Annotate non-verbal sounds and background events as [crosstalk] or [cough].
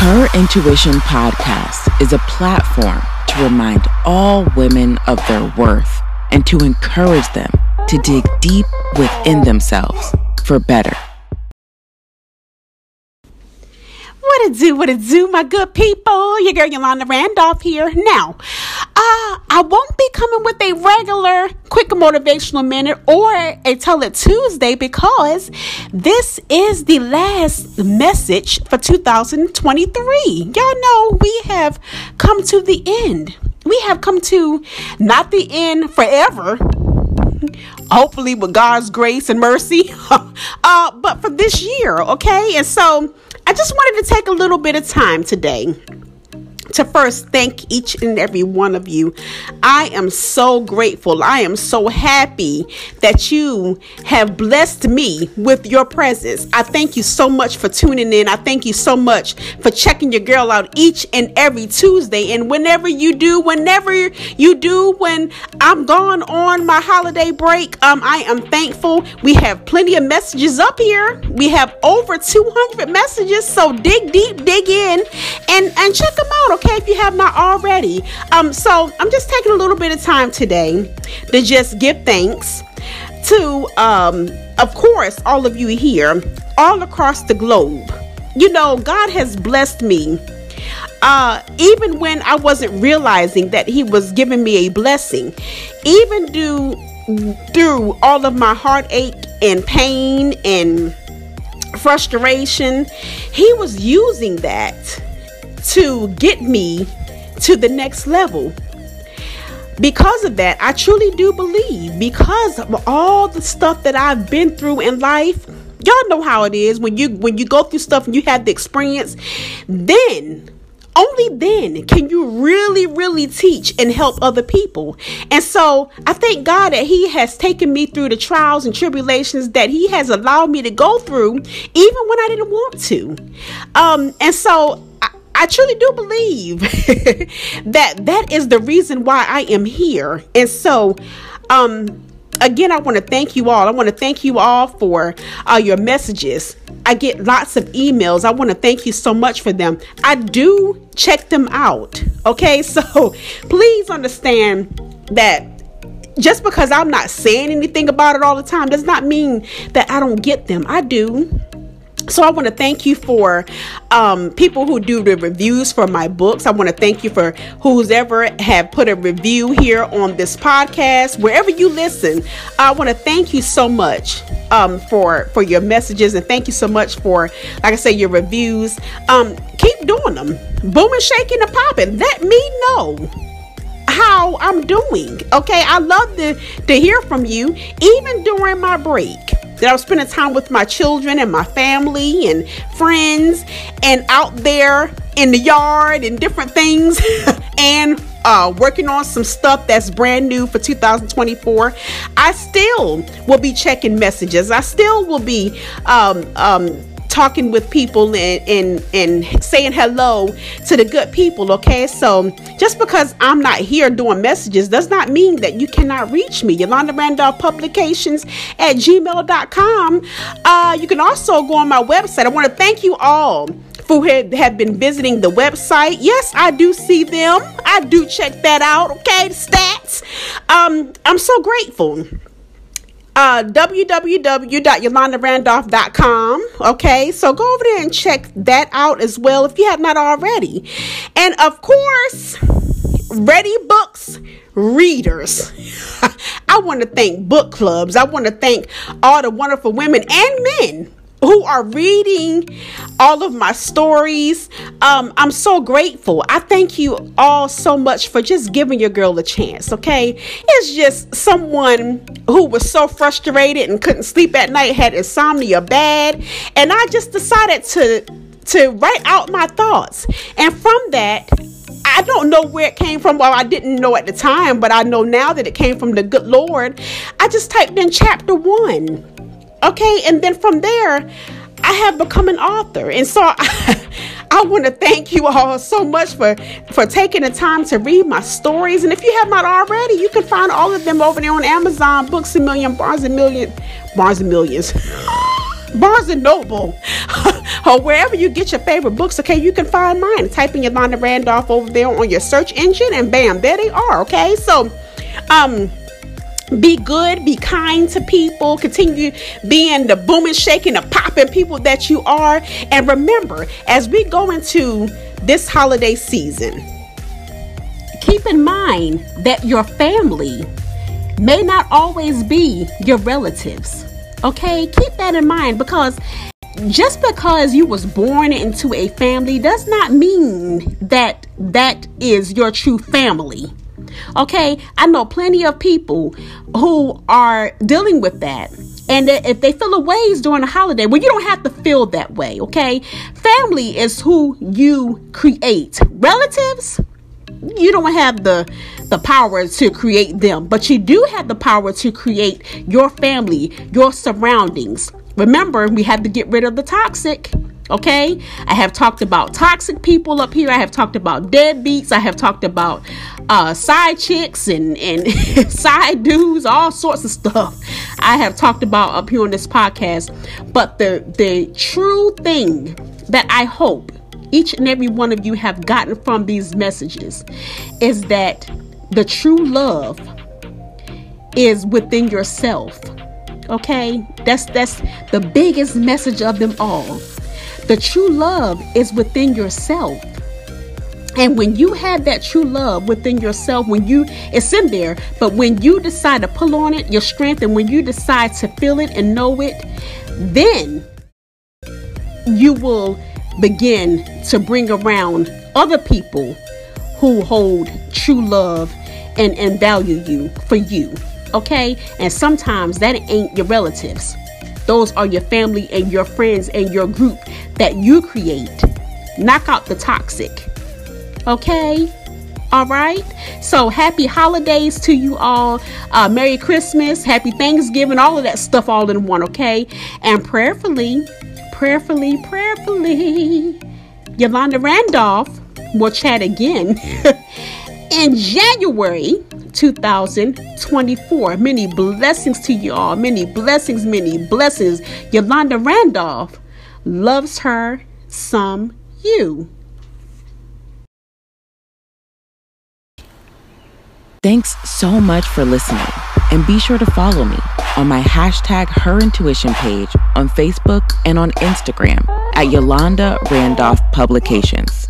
Her Intuition podcast is a platform to remind all women of their worth and to encourage them to dig deep within themselves for better. What it do, what it do, my good people? Your girl Yolanda Randolph here. Now, uh, I won't be coming with a regular quick motivational minute or a Tell It Tuesday because this is the last message for 2023. Y'all know we have come to the end. We have come to not the end forever, hopefully with God's grace and mercy, [laughs] uh, but for this year, okay? And so I just wanted to take a little bit of time today to first thank each and every one of you. I am so grateful. I am so happy that you have blessed me with your presence. I thank you so much for tuning in. I thank you so much for checking your girl out each and every Tuesday. And whenever you do, whenever you do, when I'm gone on my holiday break, um, I am thankful. We have plenty of messages up here. We have over 200 messages. So dig deep, dig in, and and check them out okay if you have not already. Um, so I'm just taking a little bit of time today to just give thanks to, um, of course, all of you here, all across the globe. You know, God has blessed me. Uh, even when I wasn't realizing that He was giving me a blessing, even do through all of my heartache and pain and frustration, He was using that to get me to the next level. Because of that, I truly do believe because of all the stuff that I've been through in life, y'all know how it is when you when you go through stuff and you have the experience, then only then can you really, really teach and help other people. And so I thank God that He has taken me through the trials and tribulations that He has allowed me to go through, even when I didn't want to. Um, and so I truly do believe [laughs] that that is the reason why I am here. And so, um, again, I want to thank you all. I want to thank you all for uh, your messages. I get lots of emails. I want to thank you so much for them. I do check them out. Okay, [laughs] so please understand that just because I'm not saying anything about it all the time does not mean that I don't get them. I do. So I want to thank you for um, people who do the reviews for my books. I want to thank you for who's ever have put a review here on this podcast, wherever you listen. I want to thank you so much um, for for your messages and thank you so much for, like I say, your reviews. Um, keep doing them, booming, shaking, and popping. Let me know how I'm doing. Okay, I love to to hear from you, even during my break that I was spending time with my children and my family and friends and out there in the yard and different things [laughs] and uh, working on some stuff that's brand new for 2024. I still will be checking messages. I still will be um, um, talking with people and, and and saying hello to the good people okay so just because i'm not here doing messages does not mean that you cannot reach me yolanda randolph publications at gmail.com uh, you can also go on my website i want to thank you all who have been visiting the website. Yes, I do see them. I do check that out. Okay, the stats. Um, I'm so grateful uh, www.yolandarandolph.com. Okay, so go over there and check that out as well if you have not already. And of course, Ready Books readers. [laughs] I want to thank book clubs. I want to thank all the wonderful women and men who are reading all of my stories. Um, I'm so grateful. I thank you all so much for just giving your girl a chance, okay? It's just someone who was so frustrated and couldn't sleep at night, had insomnia bad, and I just decided to to write out my thoughts. And from that, I don't know where it came from. Well, I didn't know at the time, but I know now that it came from the good Lord. I just typed in chapter 1 Okay, and then from there, I have become an author. And so I, [laughs] I want to thank you all so much for, for taking the time to read my stories. And if you have not already, you can find all of them over there on Amazon, Books a Million, Barnes and Million, Barnes and Millions. [laughs] Barnes and Noble, [laughs] or wherever you get your favorite books. Okay, you can find mine. Type in Yolanda Randolph over there on your search engine, and bam, there they are. Okay, so um be good, be kind to people, continue being the booming, shaking, the popping people that you are. And remember, as we go into this holiday season, keep in mind that your family may not always be your relatives. Okay, keep that in mind because just because you was born into a family does not mean that that is your true family. Okay, I know plenty of people who are dealing with that. And if they feel a ways during a holiday, well, you don't have to feel that way, okay? Family is who you create. Relatives, you don't have the the power to create them, but you do have the power to create your family, your surroundings. Remember, we have to get rid of the toxic. Okay, I have talked about toxic people up here. I have talked about deadbeats. I have talked about uh, side chicks and and [laughs] side dudes, all sorts of stuff. I have talked about up here on this podcast. But the the true thing that I hope each and every one of you have gotten from these messages is that the true love is within yourself. Okay? That's that's the biggest message of them all. The true love is within yourself. And when you have that true love within yourself, when you, it's in there, but when you decide to pull on it, your strength, and when you decide to feel it and know it, then you will begin to bring around other people who hold true love and, and value you for you. Okay? And sometimes that ain't your relatives. Those are your family and your friends and your group that you create. Knock out the toxic. Okay? All right. So happy holidays to you all. Uh, Merry Christmas, Happy Thanksgiving, all of that stuff all in one. Okay. And prayerfully, prayerfully, prayerfully, Yolanda Randolph will chat again [laughs] in January 2024. Many blessings to you all. Many blessings, many blessings. Yolanda Randolph loves her some you. Thanks so much for listening. And be sure to follow me on my hashtag Her Intuition page on Facebook and on Instagram at Yolanda Randolph Publications.